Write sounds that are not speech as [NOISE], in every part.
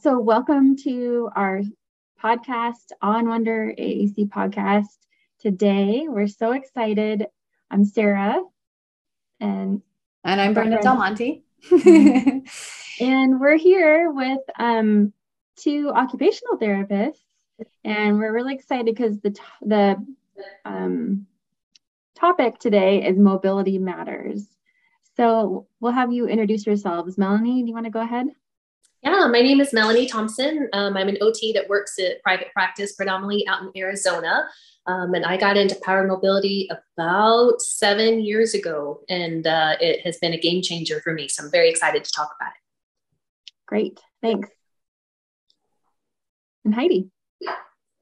So, welcome to our podcast, on Wonder AAC podcast. Today, we're so excited. I'm Sarah, and and I'm Brenda Del Monte. [LAUGHS] and we're here with um, two occupational therapists, and we're really excited because the the um, topic today is mobility matters. So we'll have you introduce yourselves. Melanie, do you want to go ahead? Yeah, my name is Melanie Thompson. Um, I'm an OT that works at private practice, predominantly out in Arizona. Um, and I got into power mobility about seven years ago, and uh, it has been a game changer for me. So I'm very excited to talk about it. Great, thanks. And Heidi.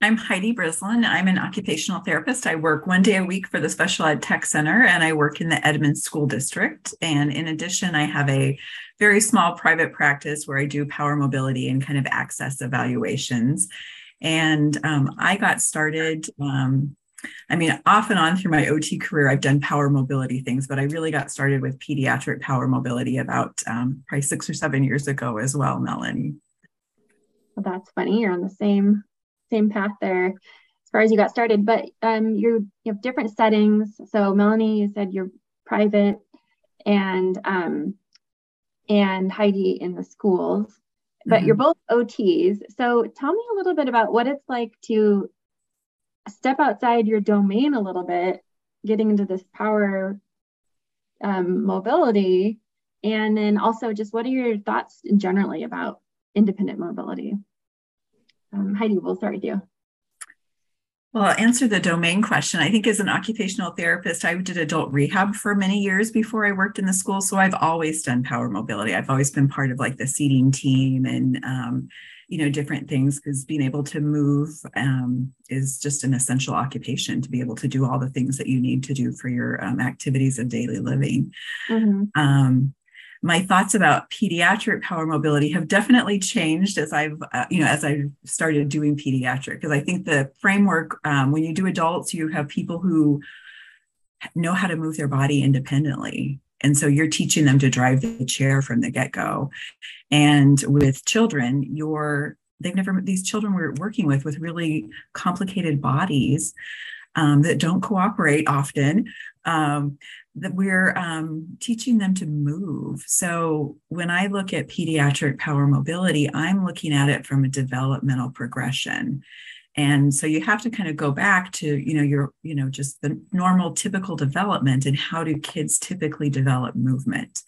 I'm Heidi Brislin. I'm an occupational therapist. I work one day a week for the Special Ed Tech Center and I work in the Edmonds School District. And in addition, I have a very small private practice where I do power mobility and kind of access evaluations. And um, I got started. Um, I mean, off and on through my OT career, I've done power mobility things, but I really got started with pediatric power mobility about um, probably six or seven years ago as well, Melanie. Well, that's funny. You're on the same same path there as far as you got started, but um, you have different settings. So Melanie, you said you're private, and um, and Heidi in the schools, but mm-hmm. you're both OTs. So tell me a little bit about what it's like to step outside your domain a little bit, getting into this power um, mobility, and then also just what are your thoughts generally about independent mobility? Um, Heidi, we'll start with you. Well, I'll answer the domain question. I think as an occupational therapist, I did adult rehab for many years before I worked in the school. So I've always done power mobility. I've always been part of like the seating team and, um, you know, different things because being able to move um, is just an essential occupation to be able to do all the things that you need to do for your um, activities of daily living. Mm-hmm. My thoughts about pediatric power mobility have definitely changed as I've, uh, you know, as I started doing pediatric, because I think the framework, um, when you do adults, you have people who know how to move their body independently. And so you're teaching them to drive the chair from the get go. And with children, you're, they've never, these children we're working with, with really complicated bodies um, that don't cooperate often. Um, that we're um, teaching them to move. So when I look at pediatric power mobility, I'm looking at it from a developmental progression. And so you have to kind of go back to, you know, your, you know, just the normal typical development and how do kids typically develop movement.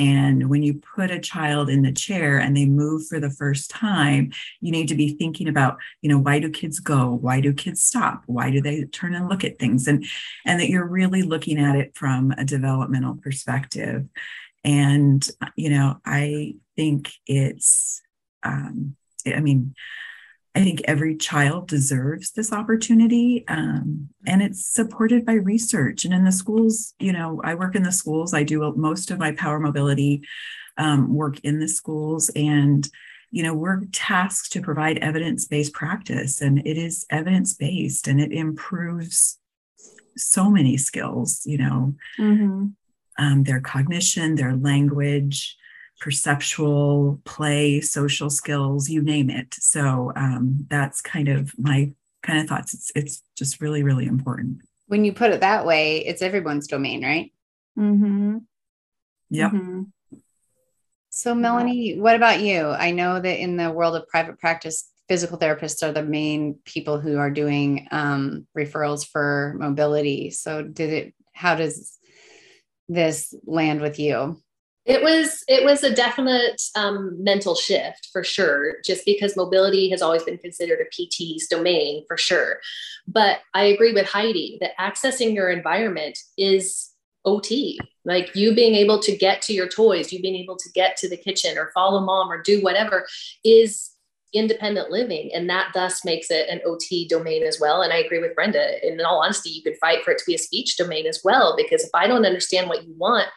And when you put a child in the chair and they move for the first time, you need to be thinking about, you know, why do kids go? Why do kids stop? Why do they turn and look at things? And and that you're really looking at it from a developmental perspective. And you know, I think it's um, I mean, I think every child deserves this opportunity. Um, and it's supported by research. And in the schools, you know, I work in the schools, I do most of my power mobility um, work in the schools. And, you know, we're tasked to provide evidence based practice, and it is evidence based and it improves so many skills, you know, mm-hmm. um, their cognition, their language perceptual play social skills you name it. So um, that's kind of my kind of thoughts. It's, it's just really really important. When you put it that way it's everyone's domain right? Mm-hmm. Yep. Mm-hmm. so melanie what about you? I know that in the world of private practice physical therapists are the main people who are doing um, referrals for mobility. So did it how does this land with you it was it was a definite um, mental shift for sure just because mobility has always been considered a pt's domain for sure. But i agree with heidi that accessing your environment is ot like you being able to get to your toys you being able to get to the kitchen or follow mom or do whatever is independent living and that thus makes it an ot domain as well. And i agree with brenda. In all honesty you could fight for it to be a speech domain as well because if i don't understand what you want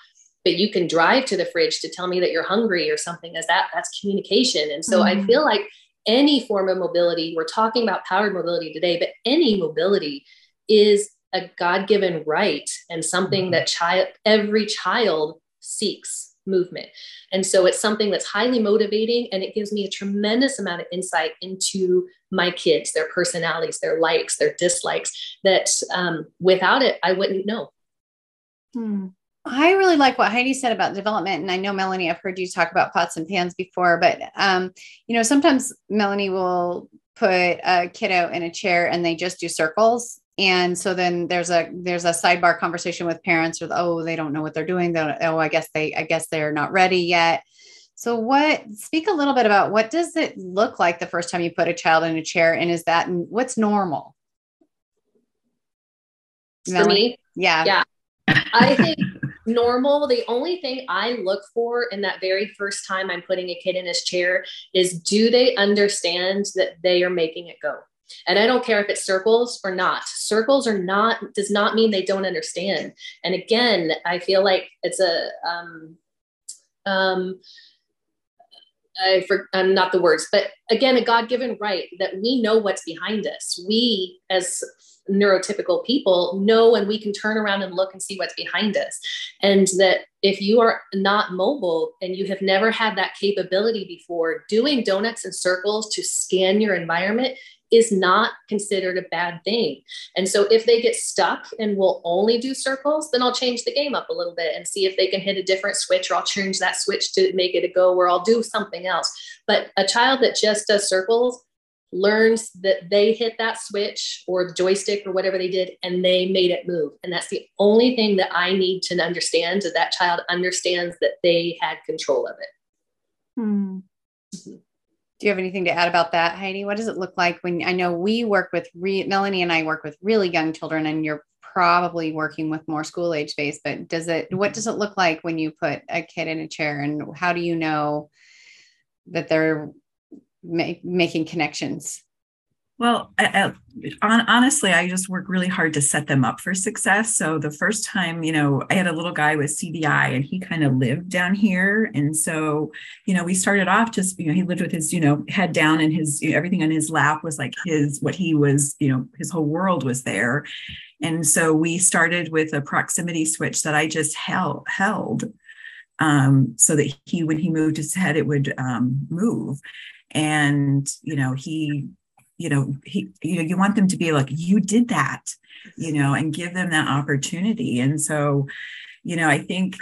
but you can drive to the fridge to tell me that you're hungry or something as that that's communication and so mm-hmm. i feel like any form of mobility we're talking about powered mobility today but any mobility is a god-given right and something mm-hmm. that child every child seeks movement. And so it's something that's highly motivating and it gives me a tremendous amount of insight into my kids, their personalities, their likes, their dislikes, that um, without it, I wouldn't know. Hmm. I really like what Heidi said about development. And I know, Melanie, I've heard you talk about pots and pans before, but, um, you know, sometimes Melanie will put a kiddo in a chair and they just do circles and so then there's a there's a sidebar conversation with parents with oh they don't know what they're doing. They oh i guess they i guess they're not ready yet. So what speak a little bit about what does it look like the first time you put a child in a chair and is that what's normal? For me? Yeah. Yeah. I think normal the only thing i look for in that very first time i'm putting a kid in his chair is do they understand that they are making it go and I don't care if it's circles or not. Circles are not does not mean they don't understand. And again, I feel like it's a um, um, I for, I'm not the words, but again, a God given right that we know what's behind us. We, as neurotypical people, know and we can turn around and look and see what's behind us. And that if you are not mobile and you have never had that capability before, doing donuts and circles to scan your environment is not considered a bad thing. And so if they get stuck and will only do circles, then I'll change the game up a little bit and see if they can hit a different switch or I'll change that switch to make it a go where I'll do something else. But a child that just does circles learns that they hit that switch or the joystick or whatever they did and they made it move. And that's the only thing that I need to understand that that child understands that they had control of it. Hmm. Mm-hmm. Do you have anything to add about that, Heidi? What does it look like when I know we work with re, Melanie and I work with really young children, and you're probably working with more school age space, but does it, what does it look like when you put a kid in a chair and how do you know that they're ma- making connections? Well, I, I, honestly, I just work really hard to set them up for success. So the first time, you know, I had a little guy with CVI and he kind of lived down here. And so, you know, we started off just, you know, he lived with his, you know, head down and his, you know, everything on his lap was like his, what he was, you know, his whole world was there. And so we started with a proximity switch that I just held, held um, so that he, when he moved his head, it would um, move. And, you know, he you know he you know you want them to be like you did that you know and give them that opportunity. And so you know i think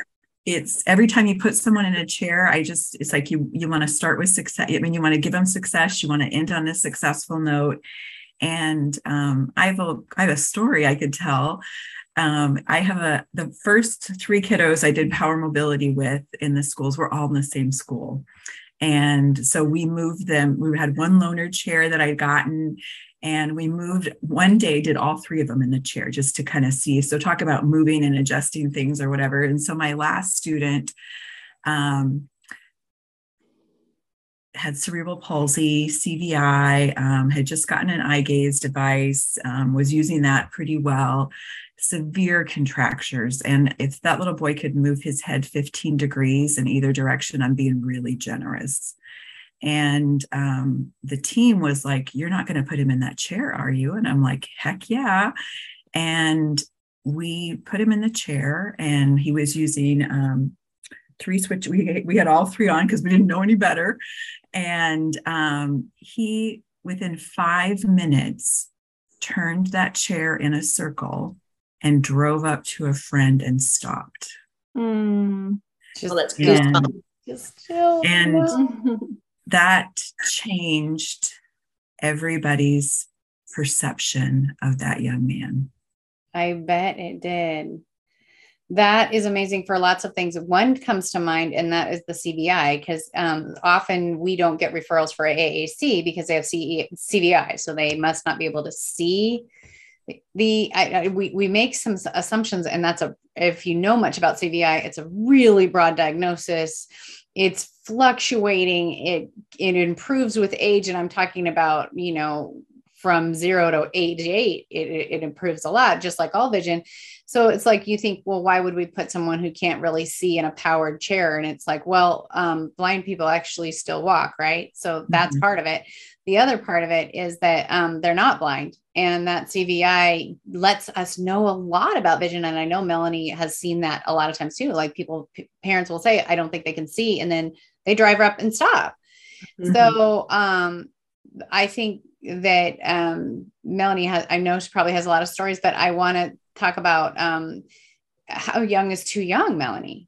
it's every time you put someone in a chair i just it's like you you want to start with success i mean you want to give them success you want to end on a successful note. And um, i have a i have a story i could tell. Um, I have a the first three kiddos I did power mobility with in the schools were all in the same school. And so we moved them. We had one loaner chair that I'd gotten, and we moved one day, did all three of them in the chair just to kind of see. So, talk about moving and adjusting things or whatever. And so, my last student, um, had cerebral palsy, CVI, um, had just gotten an eye gaze device, um, was using that pretty well severe contractures. And if that little boy could move his head 15 degrees in either direction, I'm being really generous. And um, the team was like, You're not going to put him in that chair, are you? And I'm like, Heck yeah. And we put him in the chair, and he was using um, three switch. We, we had all three on because we didn't know any better. And um, he, within five minutes, turned that chair in a circle and drove up to a friend and stopped. Mm. Just, well, and, Just chill. and that changed everybody's perception of that young man. I bet it did. That is amazing for lots of things. One comes to mind, and that is the CVI, because um, often we don't get referrals for AAC because they have CE, CVI, so they must not be able to see the I, I, we we make some assumptions, and that's a if you know much about CVI, it's a really broad diagnosis. It's fluctuating. It it improves with age, and I'm talking about you know from zero to age eight, it, it improves a lot, just like all vision. So it's like you think, well, why would we put someone who can't really see in a powered chair? And it's like, well, um, blind people actually still walk, right? So that's mm-hmm. part of it. The other part of it is that um, they're not blind, and that CVI lets us know a lot about vision. And I know Melanie has seen that a lot of times too. Like people, p- parents will say, "I don't think they can see," and then they drive up and stop. Mm-hmm. So um, I think that um, Melanie has. I know she probably has a lot of stories, but I want to talk about um, how young is too young, Melanie.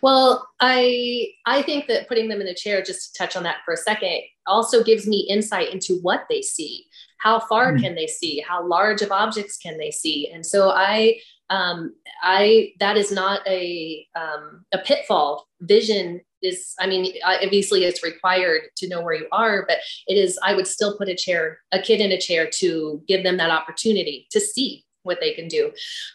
Well, I I think that putting them in a chair, just to touch on that for a second, also gives me insight into what they see. How far mm-hmm. can they see? How large of objects can they see? And so I um, I that is not a um, a pitfall. Vision is, I mean, obviously it's required to know where you are, but it is. I would still put a chair, a kid in a chair to give them that opportunity to see what they can do.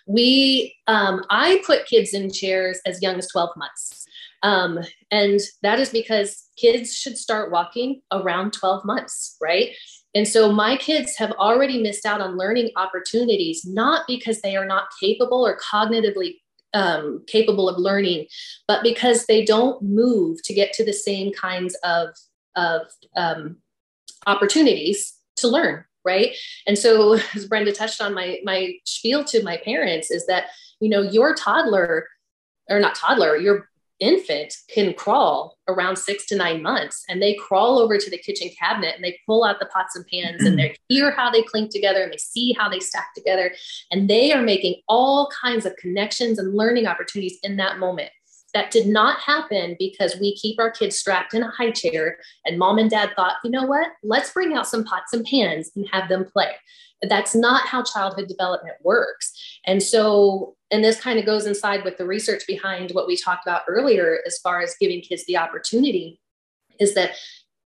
We, um, I put kids in chairs as young as 12 months. Um, and that is because kids should start walking around 12 months, right? And so my kids have already missed out on learning opportunities, not because they are not capable or cognitively um, capable of learning, but because they don't move to get to the same kinds of, of um, opportunities to learn right and so as brenda touched on my my spiel to my parents is that you know your toddler or not toddler your infant can crawl around six to nine months and they crawl over to the kitchen cabinet and they pull out the pots and pans and they [CLEARS THROAT] hear how they clink together and they see how they stack together and they are making all kinds of connections and learning opportunities in that moment that did not happen because we keep our kids strapped in a high chair and mom and dad thought, you know what? Let's bring out some pots and pans and have them play. That's not how childhood development works. And so, and this kind of goes inside with the research behind what we talked about earlier as far as giving kids the opportunity is that,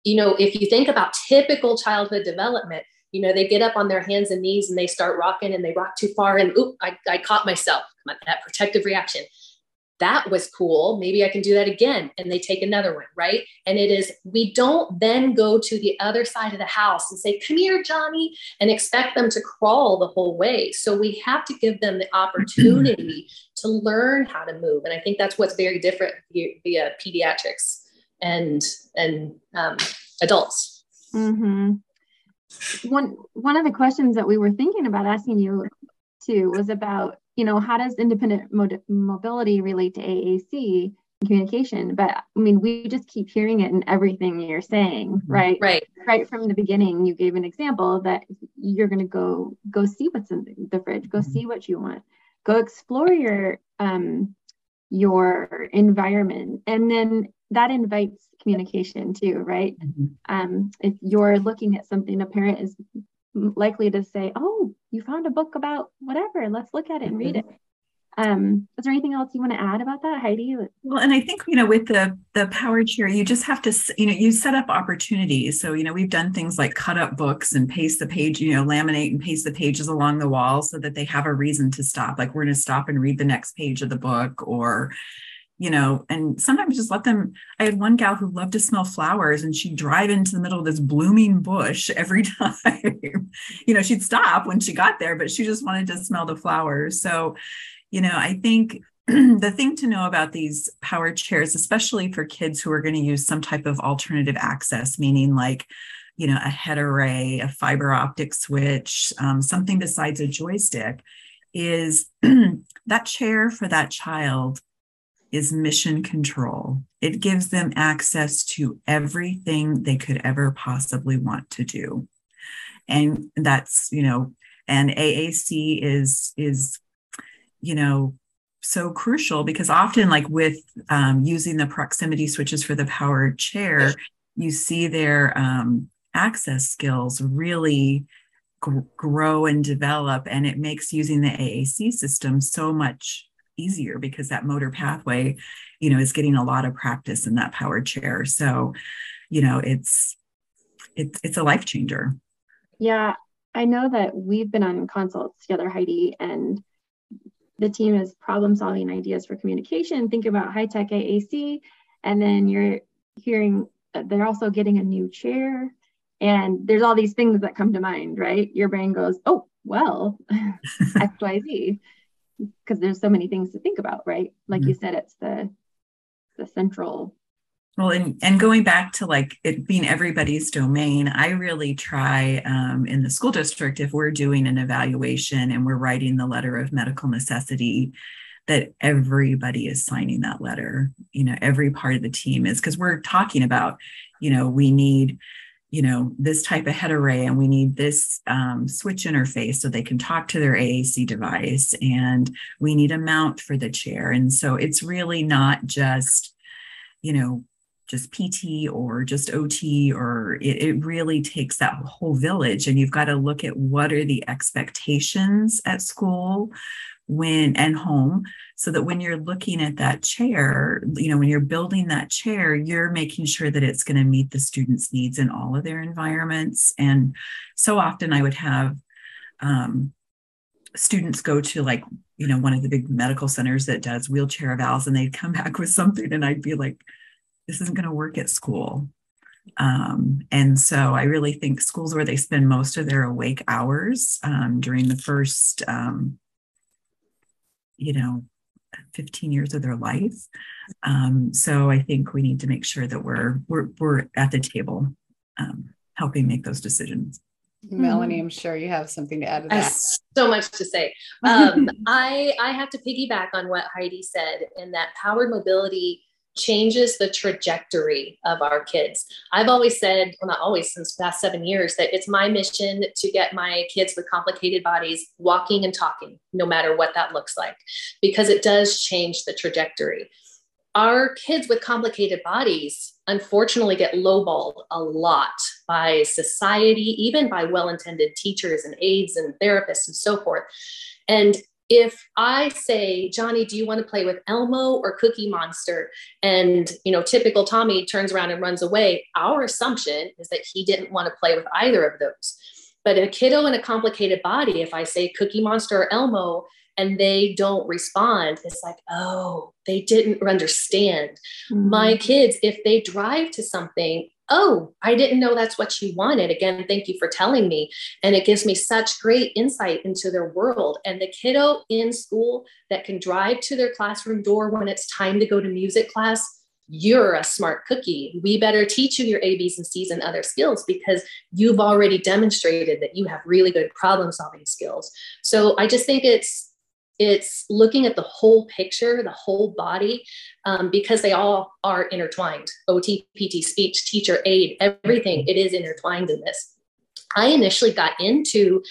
you know, if you think about typical childhood development, you know, they get up on their hands and knees and they start rocking and they rock too far and oop, I, I caught myself, that protective reaction that was cool. Maybe I can do that again. And they take another one, right? And it is, we don't then go to the other side of the house and say, come here, Johnny, and expect them to crawl the whole way. So we have to give them the [CLEARS THROAT] opportunity to learn how to move. And I think that's what's very different via, via pediatrics and, and um, adults. Mm-hmm. One, one of the questions that we were thinking about asking you too was about you know, how does independent mod- mobility relate to AAC communication? But I mean, we just keep hearing it in everything you're saying, mm-hmm. right? Right. Right from the beginning, you gave an example that you're going to go go see what's in the fridge, go mm-hmm. see what you want, go explore your um your environment, and then that invites communication too, right? Mm-hmm. Um, if you're looking at something, a parent is likely to say, "Oh, you found a book about whatever. Let's look at it and read mm-hmm. it." Um, is there anything else you want to add about that, Heidi? Well, and I think you know, with the the power chair, you just have to, you know, you set up opportunities. So you know, we've done things like cut up books and paste the page, you know, laminate and paste the pages along the wall so that they have a reason to stop. Like we're going to stop and read the next page of the book, or you know, and sometimes just let them. I had one gal who loved to smell flowers and she'd drive into the middle of this blooming bush [LAUGHS] every time. you know, she'd stop when she got there, but she just wanted to smell the flowers. So, you know, I think [CLEARS THROAT] the thing to know about these power chairs, especially for kids who are going to use some type of alternative access, meaning like, you know, a head array, a fiber optic switch, um, something besides a joystick, is [CLEARS THROAT] that chair for that child is mission control. It gives them access to everything they could ever possibly want to do. And that's, you know, and AAC is is you know so crucial because often like with um, using the proximity switches for the powered chair you see their um, access skills really g- grow and develop and it makes using the aac system so much easier because that motor pathway, you know, is getting a lot of practice in that powered chair. So, you know, it's it's it's a life changer. Yeah, I know that we've been on consults together, Heidi, and the team is problem solving ideas for communication. Think about high tech AAC, and then you're hearing uh, they're also getting a new chair And there's all these things that come to mind, right? Your brain goes, oh, well, [LAUGHS] XYZ, because there's so many things to think about, right? Like mm-hmm. you said, it's the the central well, and, and going back to like it being everybody's domain, I really try um, in the school district if we're doing an evaluation and we're writing the letter of medical necessity, that everybody is signing that letter. You know, every part of the team is because we're talking about, you know, we need, you know, this type of head array and we need this um, switch interface so they can talk to their AAC device and we need a mount for the chair. And so it's really not just, you know, just PT or just OT, or it, it, really takes that whole village. And you've got to look at what are the expectations at school when and home so that when you're looking at that chair you know when you're building that chair you're making sure that it's going to meet the students needs in all of their environments and so often i would have um, students go to like you know one of the big medical centers that does wheelchair evals and they'd come [LAUGHS] back with something and i'd be like this isn't going to work at school. Um, and so I really think schools where they spend most of their awake hours um, during the first, um, you know, 15 years of their life. Um, so I think we need to make sure that we're we're, we're at the table um, helping make those decisions. Melanie, I'm sure you have something to add to that. so much to say. Um, [LAUGHS] I I have to piggyback on what Heidi said in that powered mobility changes the trajectory of our kids. I've always said, well, not always, since past seven years, that it's my mission to get my kids with complicated bodies walking and talking, no matter what that looks like, because it does change the trajectory. Our kids with complicated bodies unfortunately get lowballed a lot by society, even by well intended teachers and aides and therapists and so forth. And if I say, Johnny, do you want to play with Elmo or Cookie Monster? And, you know, typical Tommy turns around and runs away, our assumption is that he didn't want to play with either of those. But a kiddo in a complicated body, if I say Cookie Monster or Elmo, and they don't respond, it's like, oh, they didn't understand. Mm-hmm. My kids, if they drive to something, oh, I didn't know that's what you wanted. Again, thank you for telling me. And it gives me such great insight into their world. And the kiddo in school that can drive to their classroom door when it's time to go to music class, you're a smart cookie. We better teach you your A, B's, and C's and other skills because you've already demonstrated that you have really good problem solving skills. So I just think it's it's looking at the whole picture, the whole body, um, because they all are intertwined. OT, PT, speech, teacher, aide, everything, it is intertwined in this. I initially got into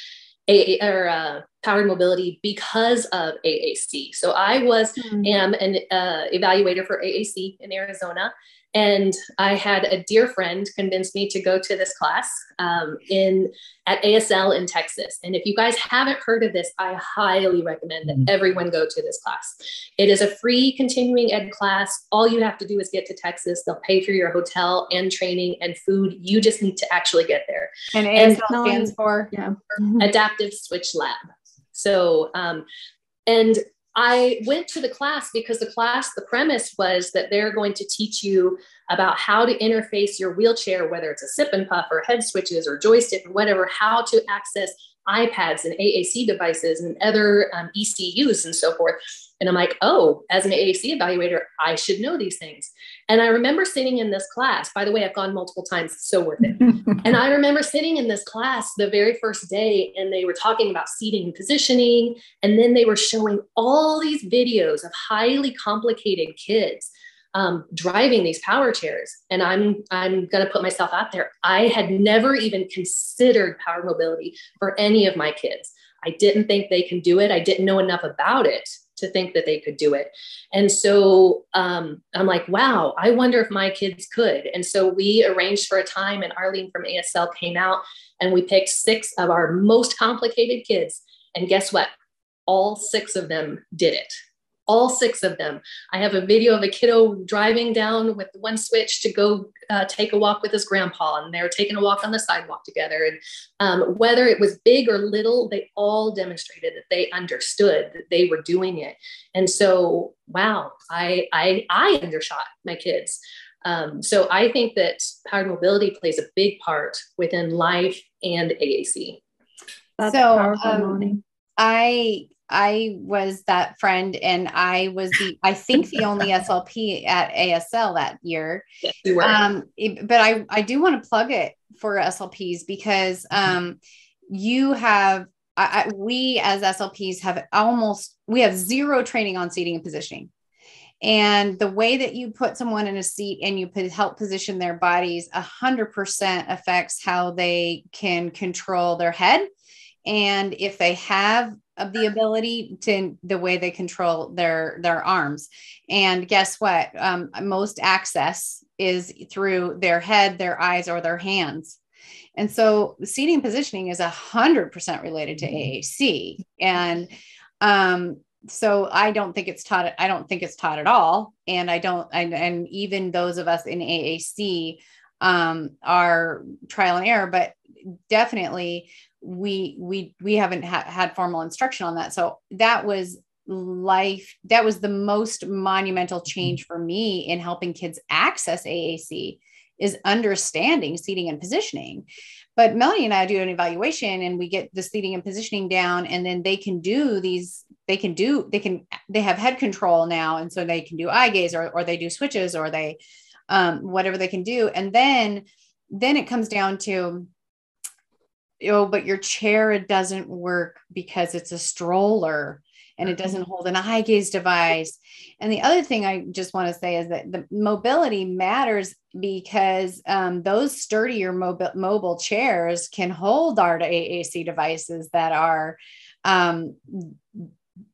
a, or uh, powered mobility because of AAC. So I was mm-hmm. am an uh, evaluator for AAC in Arizona, and I had a dear friend convince me to go to this class um, in at ASL in Texas. And if you guys haven't heard of this, I highly recommend that mm-hmm. everyone go to this class. It is a free continuing ed class. All you have to do is get to Texas. They'll pay for your hotel and training and food. You just need to actually get there. And ASL and, stands for yeah. Adaptive Switch Lab. So, um, and I went to the class because the class, the premise was that they're going to teach you about how to interface your wheelchair, whether it's a sip and puff or head switches or joystick or whatever, how to access iPads and AAC devices and other um, ECUs and so forth. And I'm like, oh, as an AAC evaluator, I should know these things. And I remember sitting in this class. By the way, I've gone multiple times, it's so worth it. [LAUGHS] and I remember sitting in this class the very first day, and they were talking about seating and positioning. And then they were showing all these videos of highly complicated kids um, driving these power chairs. And I'm I'm going to put myself out there. I had never even considered power mobility for any of my kids. I didn't think they can do it. I didn't know enough about it to think that they could do it. And so um, I'm like, wow, I wonder if my kids could. And so we arranged for a time, and Arlene from ASL came out, and we picked six of our most complicated kids. And guess what? All six of them did it all six of them. I have a video of a kiddo driving down with one switch to go uh, take a walk with his grandpa, and they're taking a walk on the sidewalk together. And um, whether it was big or little, they all demonstrated that they understood that they were doing it. And so, wow, I I, I undershot my kids. Um, so I think that powered mobility plays a big part within life and AAC. That's so um, I I was that friend and I was the I think the only SLP at ASL that year. [LAUGHS] Yes, you were. Um, but I I do want to plug it for SLPs because um you have I, I, we as SLPs have almost we have zero training on seating and positioning. And the way that you put someone in a seat and you put, help position their bodies, a hundred percent affects how they can control their head. And if they have the ability to the way they control their their arms and guess what um, most access is through their head their eyes or their hands and so seating positioning is a hundred percent related to mm-hmm. AAC. And um, so I don't think it's taught. I don't think it's taught at all. And I don't, and, and even those of us in AAC um, are trial and error, but definitely we, we, we haven't ha- had formal instruction on that. So that was life. That was the most monumental change mm-hmm. for me in helping kids access AAC is understanding seating and positioning. But Melanie and I do an evaluation and we get the seating and positioning down, and then they can do these, they can do, they can, they have head control now. And so they can do eye gaze or, or they do switches or they, um, whatever they can do. And then, then it comes down to, oh, but your chair it doesn't work because it's a stroller and it doesn't hold an eye gaze device. And the other thing I just want to say is that the mobility matters because um, those sturdier mobile, mobile chairs can hold our AAC devices that are um,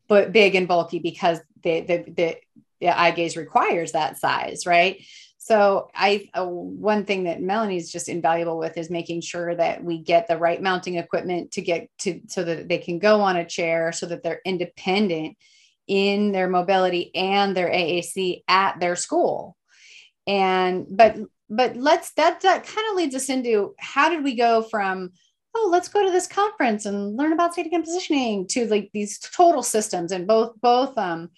but big and bulky because the, the, the, the eye gaze requires that size, right? So I uh, one thing that Melanie's just invaluable with is making sure that we get the right mounting equipment to get to so that they can go on a chair so that they're independent in their mobility and their AAC at their school. And but but let's that that kind of leads us into how did we go from oh let's go to this conference and learn about seating and positioning to like these total systems and both both um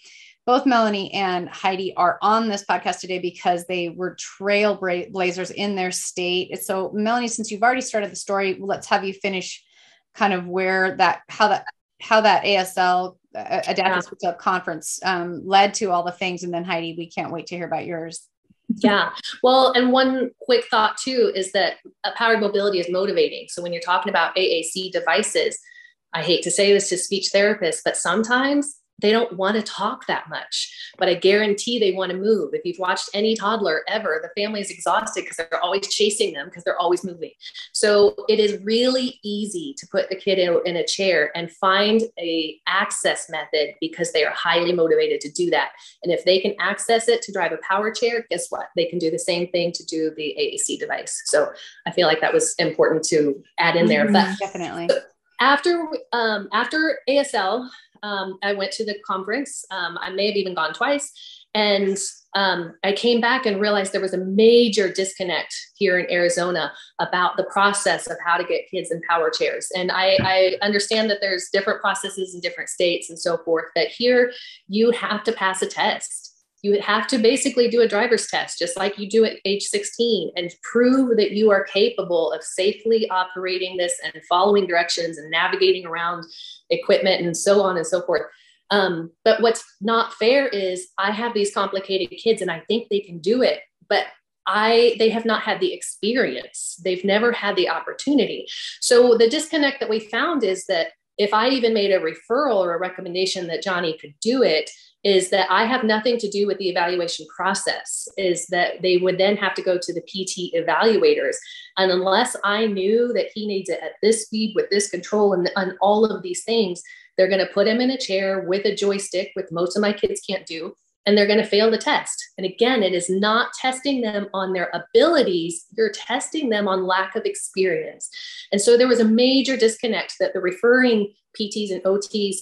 both Melanie and Heidi are on this podcast today because they were trailblazers in their state. So, Melanie, since you've already started the story, let's have you finish kind of where that, how that, how that ASL uh, Adaptive yeah. Conference um, led to all the things. And then Heidi, we can't wait to hear about yours. yeah. Well, and one quick thought too is that powered mobility is motivating. So when you're talking about AAC devices, I hate to say this to speech therapists, but sometimes they don't want to talk that much, but I guarantee they want to move. If you've watched any toddler ever, the family is exhausted because they're always chasing them because they're always moving. So it is really easy to put the kid in, in a chair and find a access method because they are highly motivated to do that. And if they can access it to drive a power chair, guess what? They can do the same thing to do the AAC device. So I feel like that was important to add in there. Mm-hmm, but definitely after um, after ASL, um, I went to the conference. Um, I may have even gone twice. And um, I came back and realized there was a major disconnect here in Arizona about the process of how to get kids in power chairs. And I, I understand that there's different processes in different states and so forth, but here you have to pass a test you have to basically do a driver's test, just like you do at age 16, and prove that you are capable of safely operating this and following directions and navigating around equipment and so on and so forth. Um, but what's not fair is I have these complicated kids and I think they can do it, but I they have not had the experience. They've never had the opportunity. So the disconnect that we found is that if I even made a referral or a recommendation that Johnny could do it, is that I have nothing to do with the evaluation process, is that they would then have to go to the PT evaluators. And unless I knew that he needs it at this speed with this control and, and all of these things, they're going to put him in a chair with a joystick, which most of my kids can't do, and they're going to fail the test. And again, it is not testing them on their abilities, you're testing them on lack of experience. And so there was a major disconnect that the referring PTs and OTs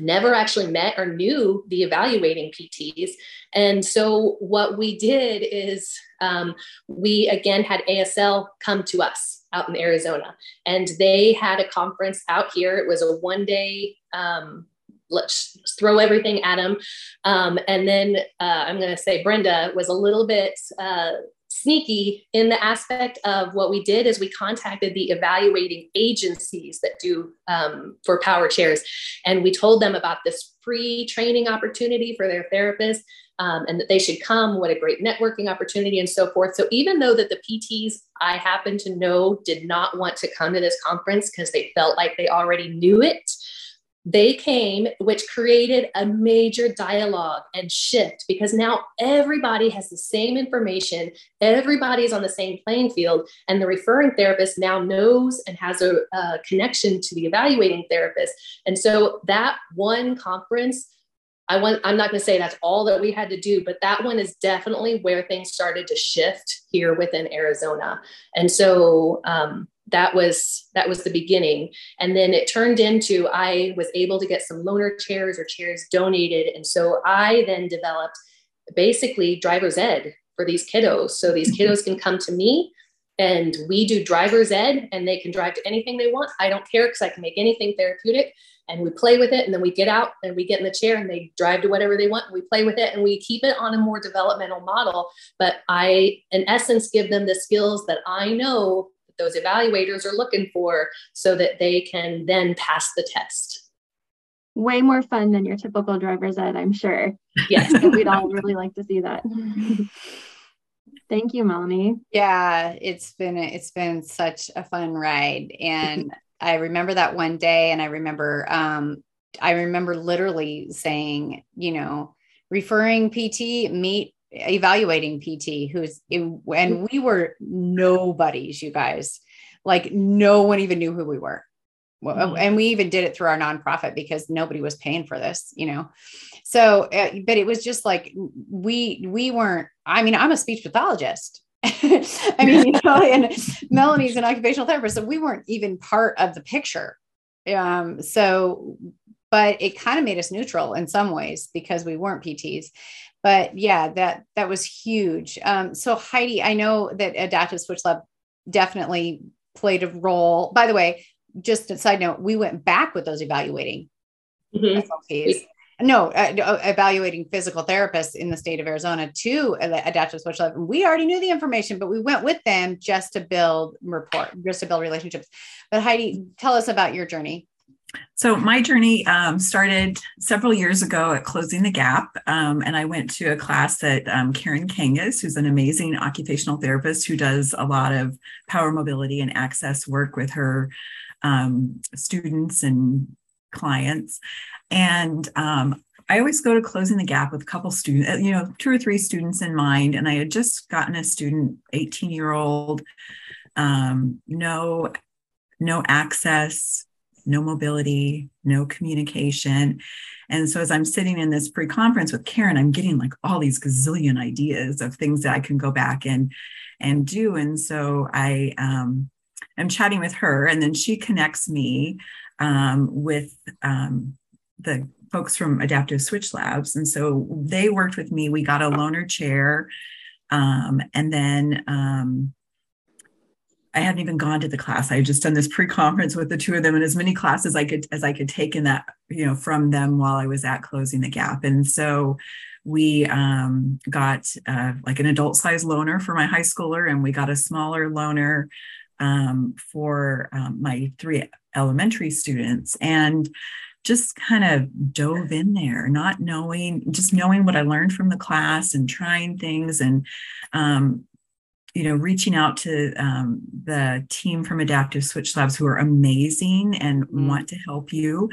never actually met or knew the evaluating PTs. And so what we did is um, we again had ASL come to us out in Arizona, and they had a conference out here. It was a one day um, let's throw everything at them. Um, and then uh, I'm going to say Brenda was a little bit uh, sneaky in the aspect of what we did is we contacted the evaluating agencies that do um, for power chairs. And we told them about this free training opportunity for their therapists um, and that they should come. What a great networking opportunity and so forth. So even though that the pts i happen to know did not want to come to this conference because they felt like they already knew it they came, which created a major dialogue and shift because now everybody has the same information, everybody's on the same playing field, and the referring therapist now knows and has a, a connection to the evaluating therapist. And so that one conference I want, I'm not going to say that's all that we had to do, but that one is definitely where things started to shift here within Arizona. And so um, that was that was the beginning. And then it turned into i was able to get some loaner chairs or chairs donated. And so i then developed basically driver's ed for these kiddos. So these mm-hmm. kiddos can come to me and we do driver's ed and they can drive to anything they want. I don't care because i can make anything therapeutic. And we play with it and then we get out and we get in the chair and they drive to whatever they want and we play with it and we keep it on a more developmental model. But i in essence give them the skills that i know those evaluators are looking for so that they can then pass the test. Way more fun than your typical driver's ed, I'm sure. Yes. [LAUGHS] We'd all really like to see that. [LAUGHS] Thank you, Melanie. Yeah, it's been it's been such a fun ride. And [LAUGHS] I remember that one day and I remember um I remember literally saying, you know, referring PT meet evaluating PT who's and we were nobodies, you guys. Like no one even knew who we were. Mm-hmm. And we even did it through our nonprofit because nobody was paying for this, you know. So, uh, but it was just like we we weren't. I mean, I'm a speech pathologist. [LAUGHS] I mean, you know, and Melanie's an occupational therapist, so we weren't even part of the picture. Um, so, but it kind of made us neutral in some ways because we weren't PTs but yeah, that that was huge. Um, so Heidi, I know that Adaptive Switch Lab definitely played a role. By the way, just a side note, we went back with those evaluating mm-hmm. SLPs. No, uh, uh, evaluating physical therapists in the state of Arizona to Adaptive Switch Lab. We already knew the information, but we went with them just to build rapport, just to build relationships. But Heidi, tell us about your journey. So my journey um, started several years ago at Closing the Gap, um, and I went to a class that um, Karen Kangas, who's an amazing occupational therapist who does a lot of power mobility and access work with her um, students and clients. And um, I always go to Closing the Gap with a couple students, uh, you know, two or three students in mind. And I had just gotten a student, 18 year old, um, no, no access no mobility, no communication. And so as I'm sitting in this pre-conference with Karen, I'm getting like all these gazillion ideas of things that I can go back and and do. And so I um I'm chatting with her and then she connects me um, with um, the folks from Adaptive Switch Labs. And so they worked with me. We got a loaner chair. Um, and then um, I hadn't even gone to the class. I had just done this pre-conference with the two of them and as many classes I could as I could take in that, you know, from them while I was at closing the gap. And so we um, got uh, like an adult size loaner for my high schooler, and we got a smaller loaner um, for um, my three elementary students. And just kind of dove in there, not knowing, just knowing what I learned from the class and trying things and um, you know, reaching out to um, the team from Adaptive Switch Labs who are amazing and mm. want to help you.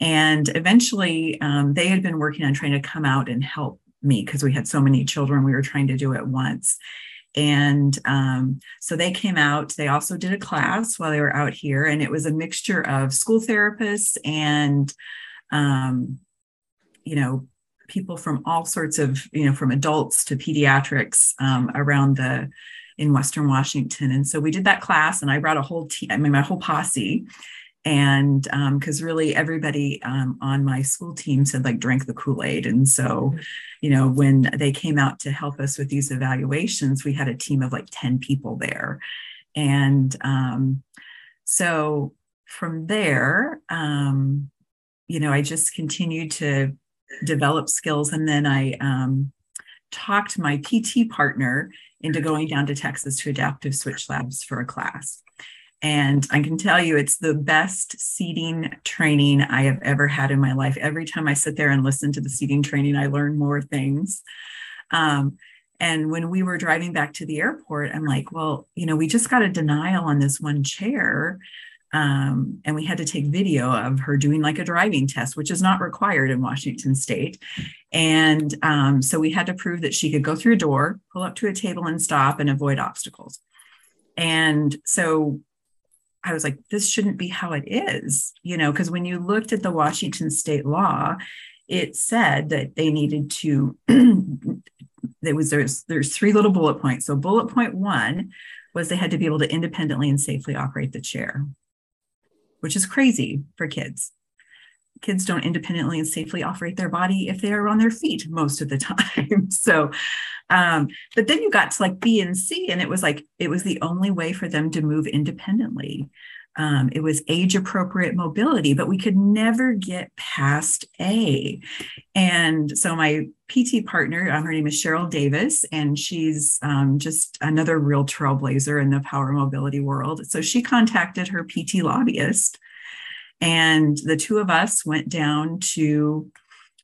And eventually, um, they had been working on trying to come out and help me because we had so many children. We were trying to do it once. And um, so they came out. They also did a class while they were out here, and it was a mixture of school therapists and, um, you know, people from all sorts of, you know, from adults to pediatrics um, around the in Western Washington. And so we did that class, and I brought a whole team, I mean, my whole posse. And because um, really everybody um, on my school team said, like, drank the Kool Aid. And so, you know, when they came out to help us with these evaluations, we had a team of like 10 people there. And um, so from there, um, you know, I just continued to develop skills. And then I um, talked my PT partner into going down to Texas to Adaptive Switch Labs for a class. And I can tell you, it's the best seating training I have ever had in my life. Every time I sit there and listen to the seating training, I learn more things. Um, and when we were driving back to the airport, I'm like, well, you know, we just got a denial on this one chair. Um, and we had to take video of her doing like a driving test, which is not required in Washington state. And um, so we had to prove that she could go through a door, pull up to a table and stop and avoid obstacles. And so I was like, this shouldn't be how it is, you know, because when you looked at the Washington state law, it said that they needed to [CLEARS THROAT] there was there's there's three little bullet points. So bullet point one was they had to be able to independently and safely operate the chair, which is crazy for kids. Kids don't independently and safely operate their body if they are on their feet most of the [LAUGHS] time. so, um, but then you got to like B and C, and it was like it was the only way for them to move independently. Um, it was age appropriate mobility, but we could never get past A. And so my PT partner, um, her name is Cheryl Davis, and she's um, just another real trailblazer in the power mobility world. So she contacted her PT lobbyist, and the two of us went down to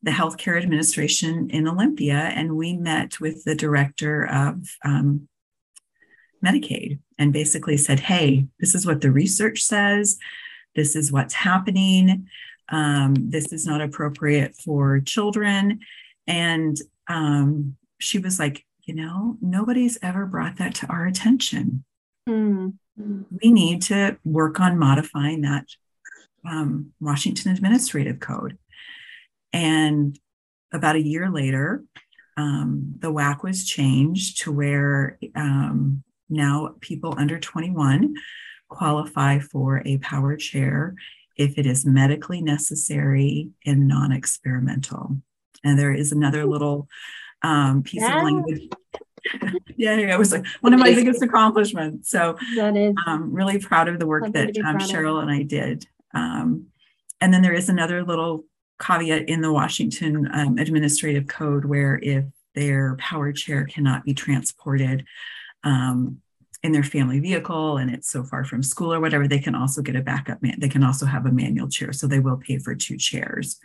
the healthcare administration in Olympia, and we met with the director of um, Medicaid and basically said, hey, this is what the research says. This is what's happening. Um, this is not appropriate for children. And um, she was like, you know, nobody's ever brought that to our attention. Mm-hmm. We need to work on modifying that um, Washington Administrative Code. And about a year later, um, the WAC was changed to where um, now people under 21 qualify for a power chair if it is medically necessary and non experimental. And there is another little um, piece [LAUGHS] yeah. of language. yeah, yeah, it was like one of my biggest [LAUGHS] accomplishments. So that is um, really proud of the work that um, Cheryl and I did. Um, and then there is another little caveat in the Washington um, Administrative Code where if their power chair cannot be transported um, in their family vehicle and it's so far from school or whatever, they can also get a backup man. They can also have a manual chair. So they will pay for two chairs.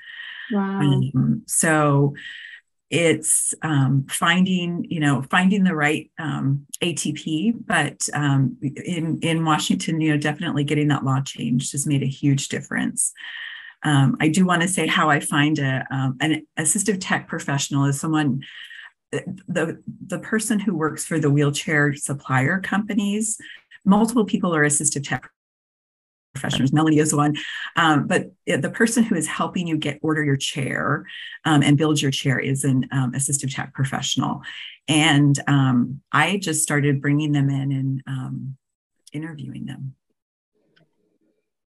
Wow. Um, so it's um, finding, you know, finding the right um, ATP, but um, in in Washington, you know, definitely getting that law changed has made a huge difference. Um, I do want to say how I find a um, an assistive tech professional is someone the the person who works for the wheelchair supplier companies multiple people are assistive tech professionals. Melanie is one. Um, but the person who is helping you get order your chair um, and build your chair is an um, assistive tech professional. And um, i just started bringing them in and um, interviewing them.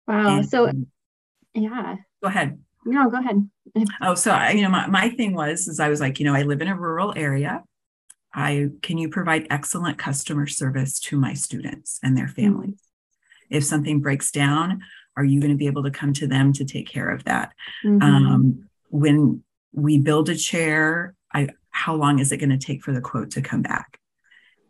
Wow and, so yeah. Go ahead no, go ahead. oh, so I, you know, my, my thing was, is I was like, you know, I live in a rural area. I can you provide excellent customer service to my students and their mm-hmm. families. Mm-hmm. If something breaks down, are you going to be able to come to them to take care of that? Mm-hmm. Um, when we build a chair, I how long is it going to take for the quote to come back?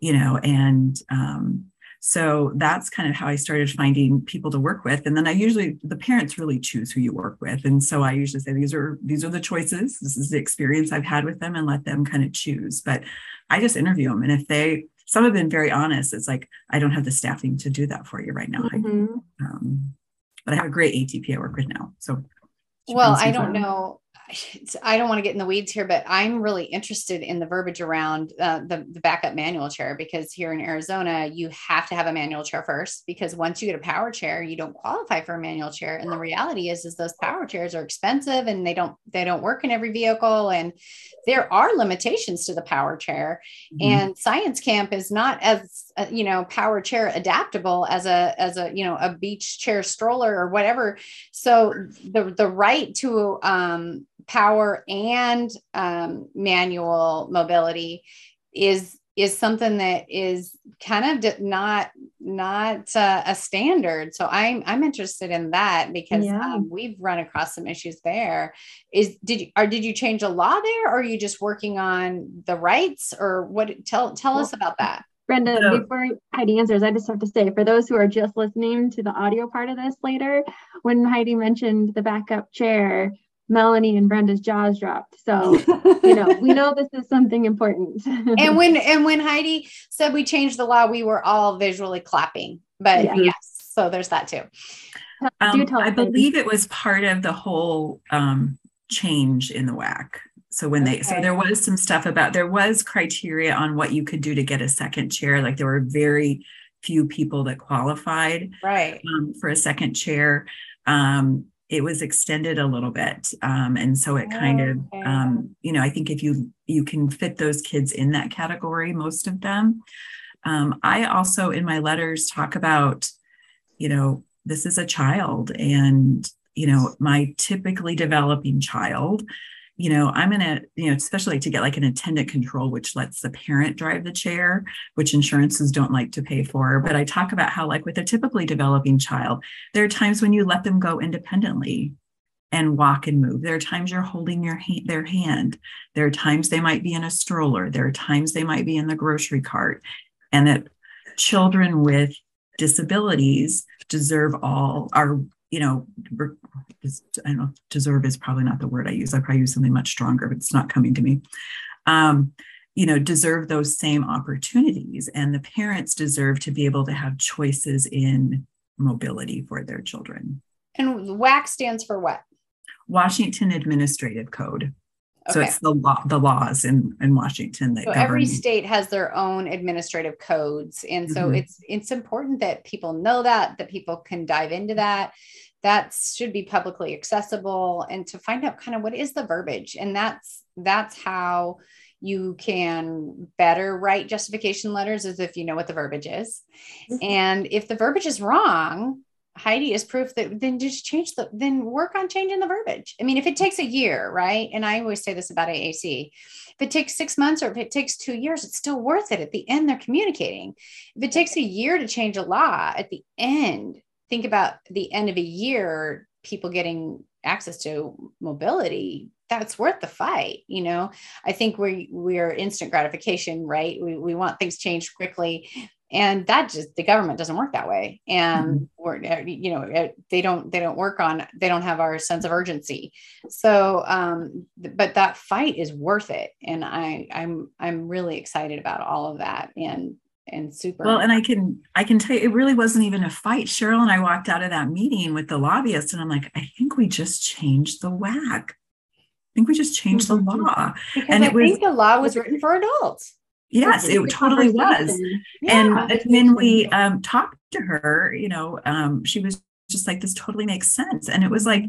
You know, and um, so that's kind of how I started finding people to work with. And then I usually the parents really choose who you work with. And so I usually say these are these are the choices. This is the experience I've had with them and let them kind of choose. But I just interview them. And if they some have been very honest, it's like, I don't have the staffing to do that for you right now. Mm-hmm. Um, but I have a great ATP I work with now. So well, I don't know I don't want to get in the weeds here, but I'm really interested in the verbiage around uh, the, the backup manual chair because here in Arizona, you have to have a manual chair first because once you get a power chair, you don't qualify for a manual chair. And the reality is, is those power chairs are expensive and they don't they don't work in every vehicle, and there are limitations to the power chair. Mm-hmm. And Science Camp is not as uh, you know power chair adaptable as a as a you know a beach chair stroller or whatever. So the the right to um, power and um, manual mobility is is something that is kind of not not uh, a standard. So i'm i'm interested in that because yeah. um, we've run across some issues there. Is did you or did you change a law there or are you just working on the rights or what tell tell well, us about that. Brenda, so, before Heidi answers, I just have to say for those who are just listening to the audio part of this later, when Heidi mentioned the backup chair, Melanie and Brenda's jaws dropped. So, you know, we know this is something important. [LAUGHS] and when and when Heidi said we changed the law, we were all visually clapping. But yeah. yes, so there's that too. Um, I believe it was part of the whole um, change in the WAC. So when they okay. so there was some stuff about there was criteria on what you could do to get a second chair. Like there were very few people that qualified right um, for a second chair. Um, it was extended a little bit um, and so it kind of um, you know i think if you you can fit those kids in that category most of them. Um, i also in my letters talk about you know this is a child and you know my typically developing child you know, I'm going to, you know, especially to get like an attendant control, which lets the parent drive the chair, which insurances don't like to pay for. But I talk about how, like with a typically developing child, there are times when you let them go independently and walk and move. There are times you're holding your ha- their hand. There are times they might be in a stroller. There are times they might be in the grocery cart. And that children with disabilities deserve all our you know, I don't know, deserve is probably not the word I use. I probably use something much stronger, but it's not coming to me. Um, you know, deserve those same opportunities. And the parents deserve to be able to have choices in mobility for their children. And WAC stands for what? Washington Administrative Code. So it's the law, the laws in, in Washington that so every state has their own administrative codes. And so mm-hmm. it's it's important that people know that, that people can dive into that. That should be publicly accessible and to find out kind of what is the verbiage. And that's that's how you can better write justification letters as if you know what the verbiage is. Mm-hmm. And if the verbiage is wrong, Heidi is proof that then just change the then work on changing the verbiage. I mean, if it takes a year, right? And I always say this about AAC. If it takes six months or if it takes two years, it's still worth it. At the end, they're communicating. If it takes a year to change a law, at the end, think about the end of a year, people getting access to mobility that's worth the fight you know? I think we we're instant gratification right? We, we want things changed quickly. And that just the government doesn't work that way. And mm-hmm. we're you know uh, they don't they don't work on they don't have our sense of urgency. So um but that fight is worth it. And i i'm i'm really excited about all of that. And and super well and i can i can tell you it really wasn't even a fight cheryl and i walked out of that meeting with the lobbyist and i'm like i think we just changed the WAC I think we just changed mm-hmm. the law. Because and I it was, think the law was written for adults. Yes, it totally was. Yeah. And when we um, talked to her, you know, um, she was just like, this totally makes sense. And it was like,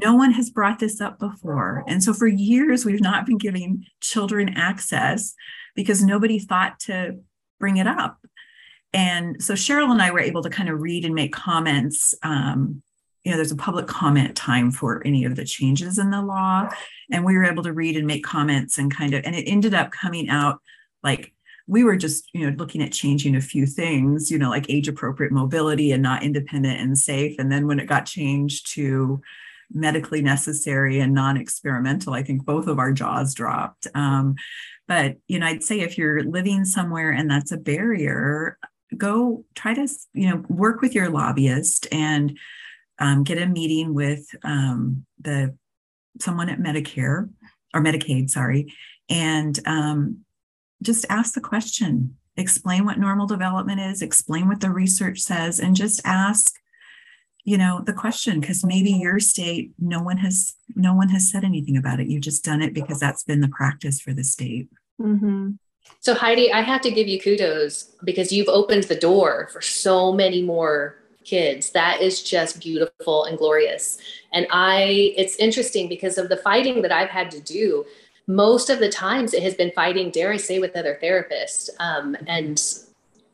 no one has brought this up before. And so for years, we've not been giving children access because nobody thought to bring it up. And so Cheryl and I were able to kind of read and make comments. Um, you know, there's a public comment time for any of the changes in the law. And we were able to read and make comments and kind of, and it ended up coming out like we were just you know looking at changing a few things you know like age appropriate mobility and not independent and safe and then when it got changed to medically necessary and non-experimental i think both of our jaws dropped um, but you know i'd say if you're living somewhere and that's a barrier go try to you know work with your lobbyist and um, get a meeting with um, the someone at medicare or medicaid sorry and um, just ask the question, explain what normal development is, explain what the research says, and just ask, you know, the question because maybe your state, no one has no one has said anything about it. You've just done it because that's been the practice for the state. Mm-hmm. So Heidi, I have to give you kudos because you've opened the door for so many more kids. That is just beautiful and glorious. And I, it's interesting because of the fighting that I've had to do most of the times it has been fighting, dare I say, with other therapists. Um, and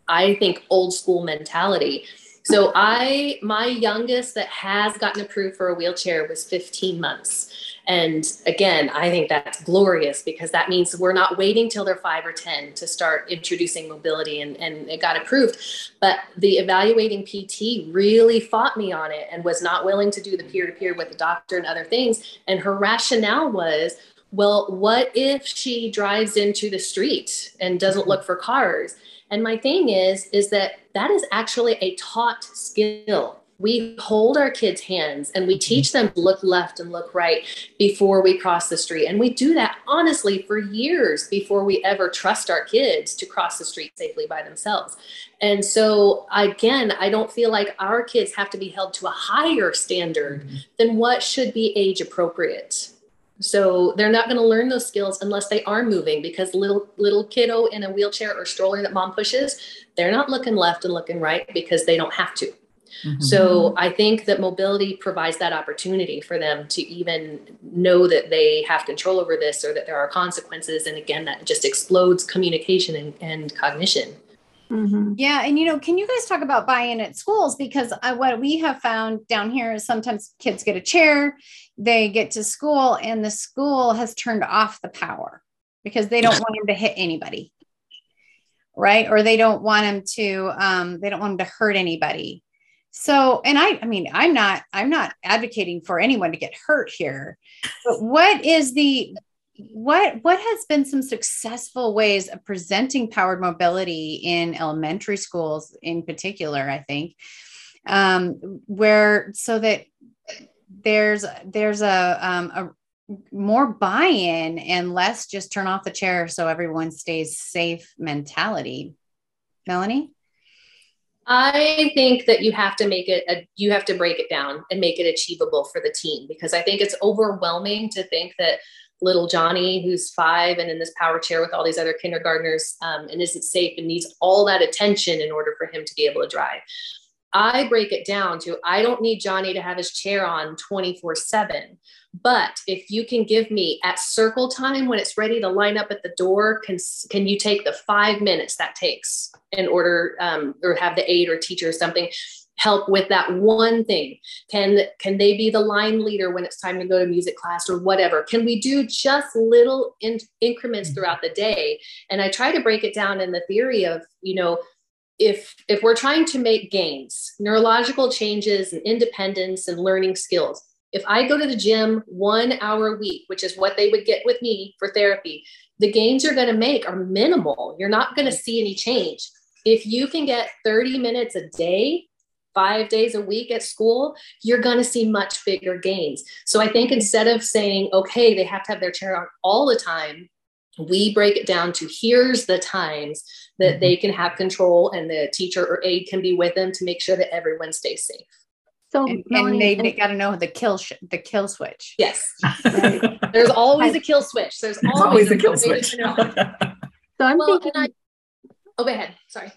I think old school mentality. So I, my youngest that has gotten approved for a wheelchair was 15 months. And again, I think that's glorious because that means we're not waiting till they're five or 10 to start introducing mobility and, and it got approved. But the evaluating PT really fought me on it and was not willing to do the peer to peer with the doctor and other things. And her rationale was, well, what if she drives into the street and doesn't look for cars? And my thing is, is that that is actually a taught skill we hold our kids' hands and we teach them to look left and look right before we cross the street. And we do that honestly for years before we ever trust our kids to cross the street safely by themselves. And so, again, I don't feel like our kids have to be held to a higher standard mm-hmm. than what should be age appropriate. So they're not going to learn those skills unless they are moving because little little kiddo in a wheelchair or stroller that mom pushes, they're not looking left and looking right because they don't have to. Mm-hmm. So I think that mobility provides that opportunity for them to even know that they have control over this or that there are consequences. And again, that just explodes communication and, and cognition. Mm-hmm. Yeah. And, you know, can you guys talk about buy in at schools? Because I, what we have found down here is sometimes kids get a chair, they get to school, and the school has turned off the power because they don't want him to hit anybody. Right. Or they don't want him to, um, they don't want him to hurt anybody. So, and I, I mean, I'm not, I'm not advocating for anyone to get hurt here, but what is the, what, what has been some successful ways of presenting powered mobility in elementary schools in particular, I think, um, where, so that there's, there's a, um, a more buy-in and less just turn off the chair so everyone stays safe mentality. Melanie? I think that you have to make it, a, you have to break it down and make it achievable for the team because I think it's overwhelming to think that little Johnny, who's five and in this power chair with all these other kindergartners um, and isn't safe and needs all that attention in order for him to be able to drive. I break it down to I don't need Johnny to have his chair on 24 7. But if you can give me at circle time when it's ready to line up at the door, can, can you take the five minutes that takes in order um, or have the aide or teacher or something help with that one thing? Can can they be the line leader when it's time to go to music class or whatever? Can we do just little in, increments throughout the day? And I try to break it down in the theory of, you know, if if we're trying to make gains neurological changes and independence and learning skills if i go to the gym one hour a week which is what they would get with me for therapy the gains you're going to make are minimal. You're not going to see any change. If you can get 30 minutes a day five days a week at school you're going to see much bigger gains. So i think instead of saying okay they have to have their chair on all the time we break it down to here's the times that mm-hmm. they can have control and the teacher or aide can be with them to make sure that everyone stays safe. So and, and they, they got to know the kill sh- the kill switch. Yes, right. there's always a kill switch. There's always, always a, kill switch. [LAUGHS] so I'm well, thinking. I, oh, go ahead. Sorry.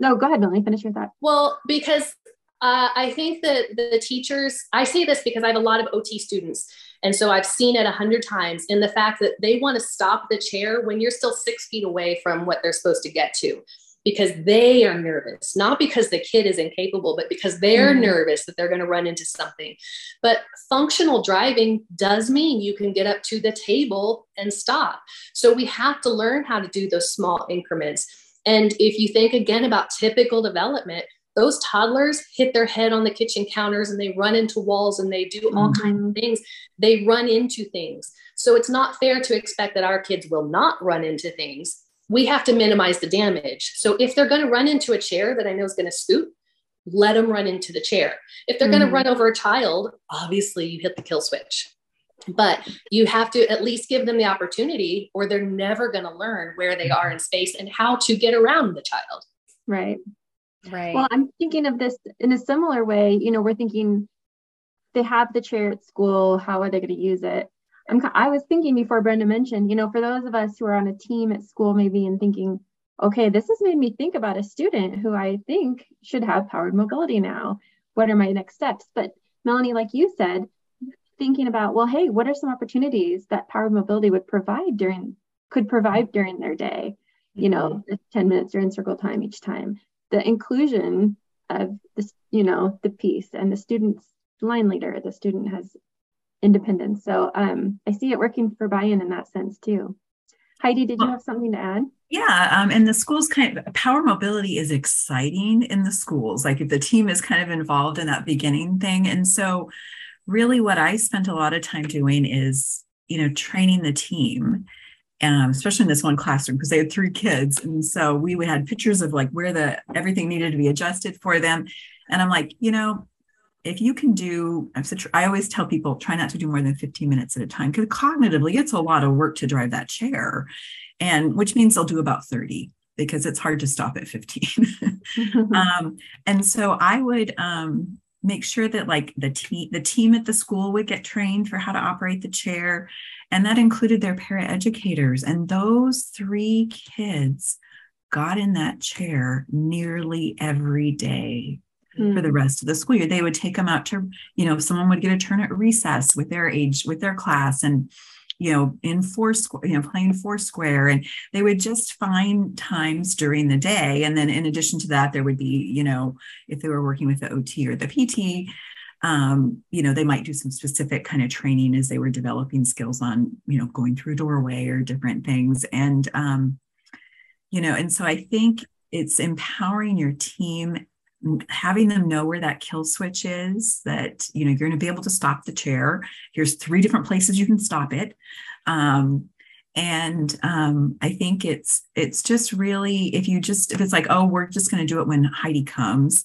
No, go ahead, Melanie. Finish your thought. Well, because uh, I think that the teachers. I say this because I have a lot of OT students, and so I've seen it a hundred times in the fact that they want to stop the chair when you're still six feet away from what they're supposed to get to because they are nervous, not because the kid is incapable, but because they're mm-hmm. nervous that they're going to run into something. But functional driving does mean you can get up to the table and stop. So we have to learn how to do those small increments. And if you think again about typical development, those toddlers hit their head on the kitchen counters and they run into walls and they do all mm-hmm. kinds of things. They run into things. So it's not fair to expect that our kids will not run into things. We have to minimize the damage. So if they're going to run into a chair that I know is going to scoot, let them run into the chair. If they're mm-hmm. going to run over a child, obviously you hit the kill switch. But you have to at least give them the opportunity, or they're never going to learn where they are in space and how to get around the child. Right. Right. Well, I'm thinking of this in a similar way. You know, we're thinking they have the chair at school. How are they going to use it? I'm, I was thinking before Brenda mentioned, you know, for those of us who are on a team at school, maybe and thinking, okay, this has made me think about a student who I think should have powered mobility now. What are my next steps? But Melanie, like you said, thinking about, well, hey, what are some opportunities that powered mobility would provide during could provide during their day? You know, mm-hmm. 10 minutes during circle time each time the inclusion of this, you know, the piece and the student's line leader, the student has independence. So um, I see it working for buy-in in that sense too. Heidi, did you have something to add? Yeah, um, and the schools kind of power mobility is exciting in the schools. Like if the team is kind of involved in that beginning thing, and so really what I spent a lot of time doing is you know training the team um, especially in this one classroom because they had three kids. And so we had pictures of like where the everything needed to be adjusted for them. And i'm like you know if you can do I'm such, i always tell people try not to do more than 15 minutes at a time because cognitively it's a lot of work to drive that chair. And which means they'll do about 30 because it's hard to stop at 15 [LAUGHS] [LAUGHS] um, and so i would um, make sure that like the team the team at the school would get trained for how to operate the chair and that included their paraeducators. And those three kids got in that chair nearly every day mm. for the hmm. rest of the school year. They would take them out to, you know, someone would get a turn at recess with their age, with their class, and you know, in four square, you know, playing four square. And they would just find times during the day. And then in addition to that, there would be, you know, if they were working with the OT or the PT, um, you know, they might do some specific kind of training as they were developing skills on, you know, going through a doorway or different things. And, um, you know, and so I think it's empowering your team having them know where that kill switch is that you know you're going to be able to stop the chair. Here's three different places you can stop it. Um, and um, i think it's it's just really if you just if it's like oh we're just going to do it when heidi comes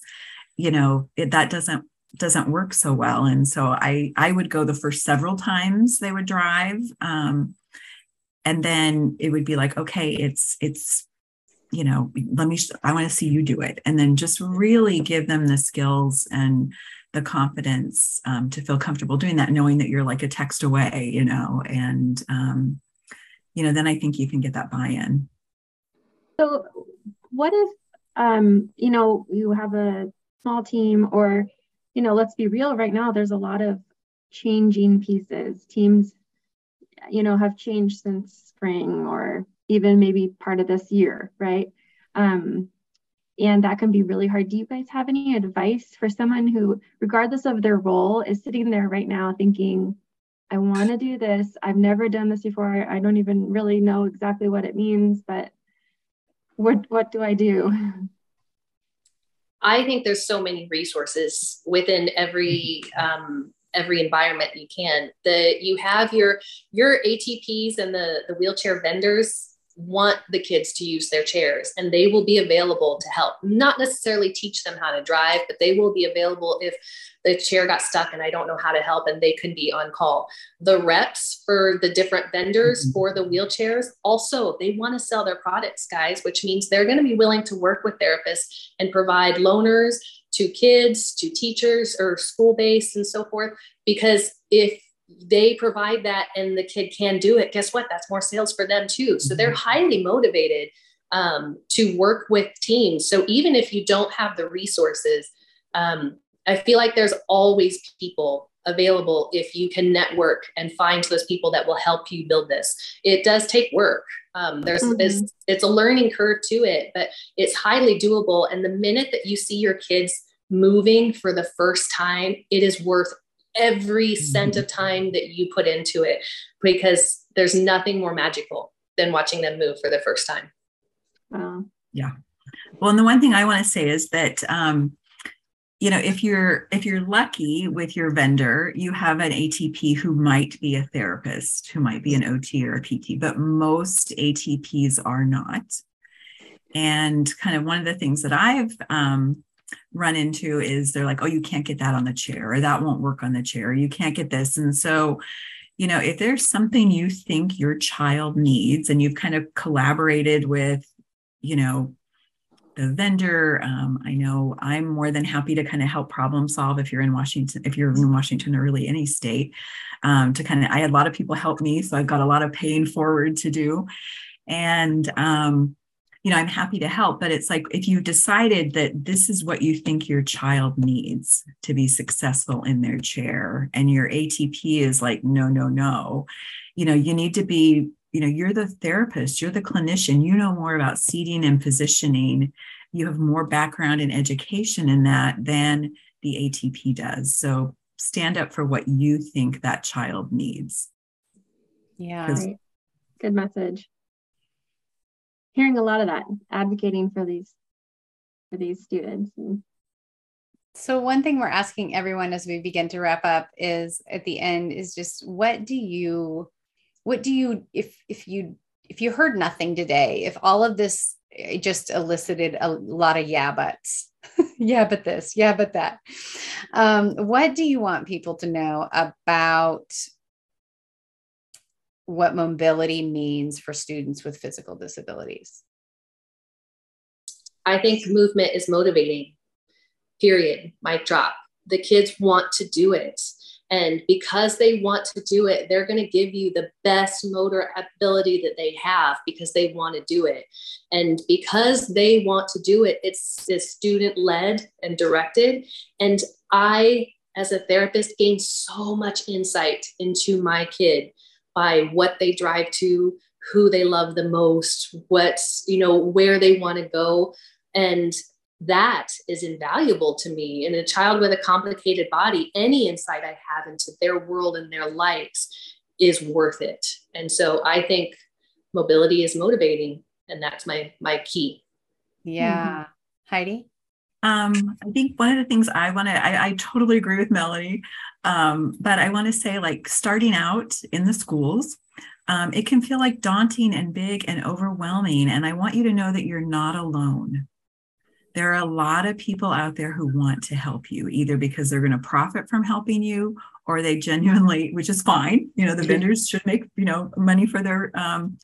you know it, that doesn't doesn't work so well. And so i i would go the first several times they would drive um, and then it would be like okay it's it's you know let me i want to see you do it and then just really give them the skills and the confidence um, to feel comfortable doing that knowing that you're like a text away you know and um, you know then i think you can get that buy-in so what if um, you know you have a small team or you know, let's be real right now, there's a lot of changing pieces. Teams, you know, have changed since spring or even maybe part of this year, right? Um, and that can be really hard. Do you guys have any advice for someone who, regardless of their role, is sitting there right now thinking, I want to do this. I've never done this before. I don't even really know exactly what it means, but what what do I do? I think there's so many resources within every um, every environment you can. The you have your your ATPs and the the wheelchair vendors want the kids to use their chairs and they will be available to help not necessarily teach them how to drive but they will be available if the chair got stuck and i don't know how to help and they can be on call the reps for the different vendors mm-hmm. for the wheelchairs also they want to sell their products guys which means they're going to be willing to work with therapists and provide loaners to kids to teachers or school based and so forth because if they provide that and the kid can do it, guess what? That's more sales for them too. So they're mm-hmm. highly motivated um, to work with teams. So even if you don't have the resources, um, I feel like there's always people available if you can network and find those people that will help you build this. It does take work. Um, there's mm-hmm. it's, it's a learning curve to it, but it's highly doable. And the minute that you see your kids moving for the first time, it is worth every cent mm-hmm. of time that you put into it because there's nothing more magical than watching them move for the first time. Wow. Yeah. Well, and the one thing I want to say is that um, you know if you're if you're lucky with your vendor you have an atp who might be a therapist who might be an ot or a pt but most atps are not and kind of one of the things that i've um, run into is they're like, oh, you can't get that on the chair, or that won't work on the chair, you can't get this. And so, you know, if there's something you think your child needs and you've kind of collaborated with, you know, the vendor, um, I know I'm more than happy to kind of help problem solve if you're in Washington, if you're in Washington or really any state, um, to kind of, I had a lot of people help me. So I've got a lot of paying forward to do. And, um, you know, I'm happy to help, but it's like if you decided that this is what you think your child needs to be successful in their chair, and your ATP is like, no, no, no, you know, you need to be, you know, you're the therapist, you're the clinician, you know more about seating and positioning, you have more background in education in that than the ATP does. So stand up for what you think that child needs. Yeah. Good message. Hearing a lot of that, advocating for these for these students. So one thing we're asking everyone as we begin to wrap up is at the end is just what do you what do you if if you if you heard nothing today, if all of this eh, just elicited a lot of yeah buts, [LAUGHS] yeah, but this, yeah, but that. Um, what do you want people to know about what mobility means for students with physical disabilities? I think movement is motivating, period, mic drop. The kids want to do it. And because they want to do it, they're going to give you the best motor ability that they have because they want to do it. And because they want to do it, it's, it's student led and directed. And I, as a therapist, gain so much insight into my kid by what they drive to, who they love the most, what's, you know, where they want to go. And that is invaluable to me. And a child with a complicated body, any insight I have into their world and their lives is worth it. And so I think mobility is motivating, and that's my my key. Yeah, mm-hmm. Heidi. Um, I think one of the things I want to, I, I, totally agree with Melanie, um, but I want to say, like, starting out in the schools, um, it can feel like daunting and big and overwhelming. And I want you to know that you're not alone there are a lot of people out there who want to help you, either because they're going to profit from helping you or they genuinely, which is fine. You know, the vendors should make, you know, money for their um,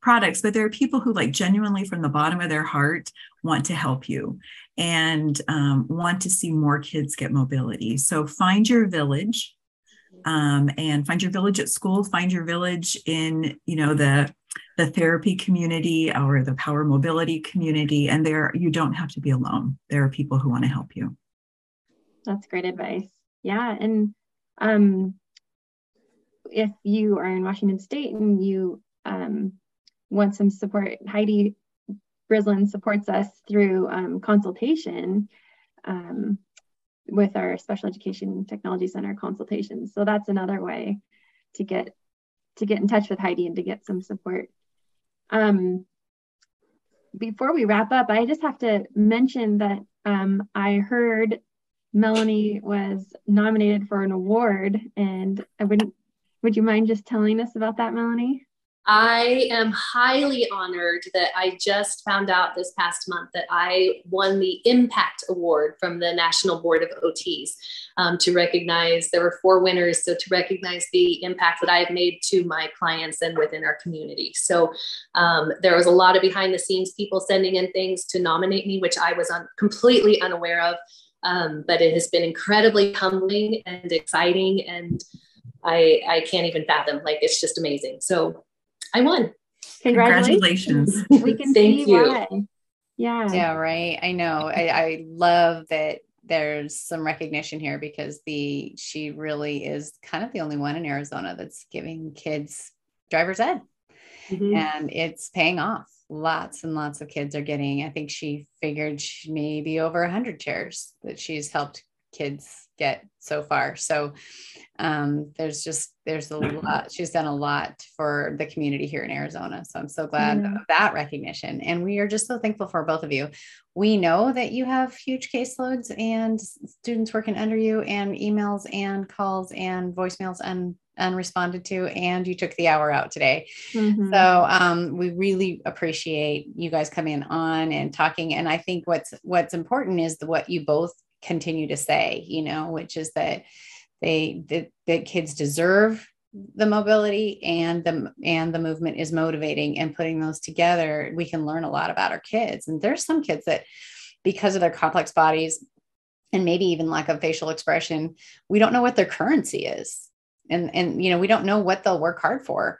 products, but there are people who, like, genuinely from the bottom of their heart want to help you and um, want to see more kids get mobility. So find your village um, and find your village at school, find your village in, you know, the the therapy community or the power mobility community and there you don't have to be alone. There are people who want to help you. That's great advice. Yeah and um, if you are in washington state and you um, want some support heidi brislin supports us through um, consultation um, with our special education technology center consultations so that's another way to get to get in touch with heidi and to get some support um, before we wrap up, I just have to mention that um, I heard Melanie was nominated for an award, and I wouldn't. Would you mind just telling us about that, Melanie? I am highly honored that I just found out this past month that I won the Impact Award from the National Board of OTs um, to recognize there were four winners. So, to recognize the impact that I've made to my clients and within our community. So, um, there was a lot of behind the scenes people sending in things to nominate me, which I was un- completely unaware of. Um, but it has been incredibly humbling and exciting. And I, I can't even fathom. Like, it's just amazing. So, I won. Congratulations. Congratulations. we can Thank see you. why. Yeah. Yeah, right. I know. I, I love that there's some recognition here because the she really is kind of the only one in Arizona that's giving kids driver's ed. Mm-hmm. And it's paying off. Lots and lots of kids are getting, I think she figured she maybe over 100 chairs that she's helped kids get so far. So um, there's just there's a lot. She's done a lot for the community here in Arizona. So I'm so glad mm-hmm. of that recognition. And we are just so thankful for both of you. We know that you have huge caseloads and students working under you, and emails and calls and voicemails and unresponded to and you took the hour out today mm-hmm. so um, we really appreciate you guys coming on and talking and i think what's what's important is the, what you both continue to say, you know, which is that they that, that kids deserve the mobility and the and the movement is motivating and putting those together we can learn a lot about our kids. And there's some kids that because of their complex bodies and maybe even lack of facial expression we don't know what their currency is. And and you know we don't know what they'll work hard for.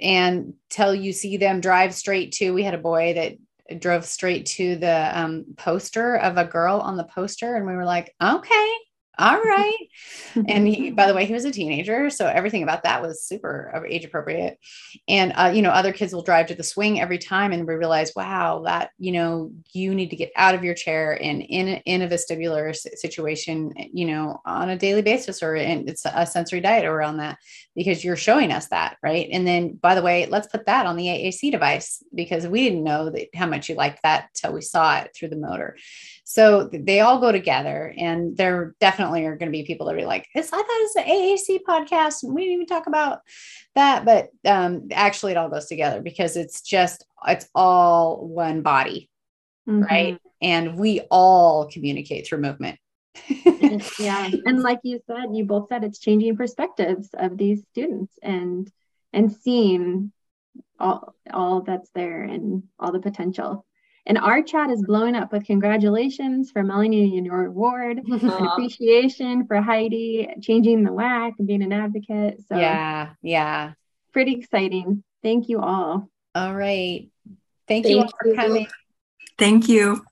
And till you see them drive straight to we had a boy that drove straight to the um, poster of a girl on the poster and we were like okay All right. [LAUGHS] and he, by the way, he was a teenager. So everything about that was super age appropriate. And, uh, you know, other kids will drive to the swing every time and we realize, wow, that, you know, you need to get out of your chair and in, in a vestibular situation, you know, on a daily basis or in, it's a sensory diet around that because you're showing us that. Right. And then, by the way, let's put that on the AAC device because we didn't know that how much you liked that till we saw it through the motor. So they all go together, and there definitely are going to be people that are like, "I thought it was an AAC podcast, and we didn't even talk about that." But um, actually, it all goes together because it's just it's all one body, mm-hmm. right? And we all communicate through movement. [LAUGHS] yeah, and like you said, you both said it's changing perspectives of these students and and seeing all all that's there and all the potential. And our chat is blowing up with congratulations for Melanie and your award, and appreciation for Heidi changing the WAC and being an advocate. So yeah, yeah. Pretty exciting. Thank you all. All right. Thank, Thank you all for coming. Thank you.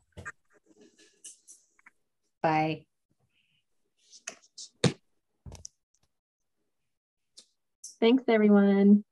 Bye. Thanks, everyone.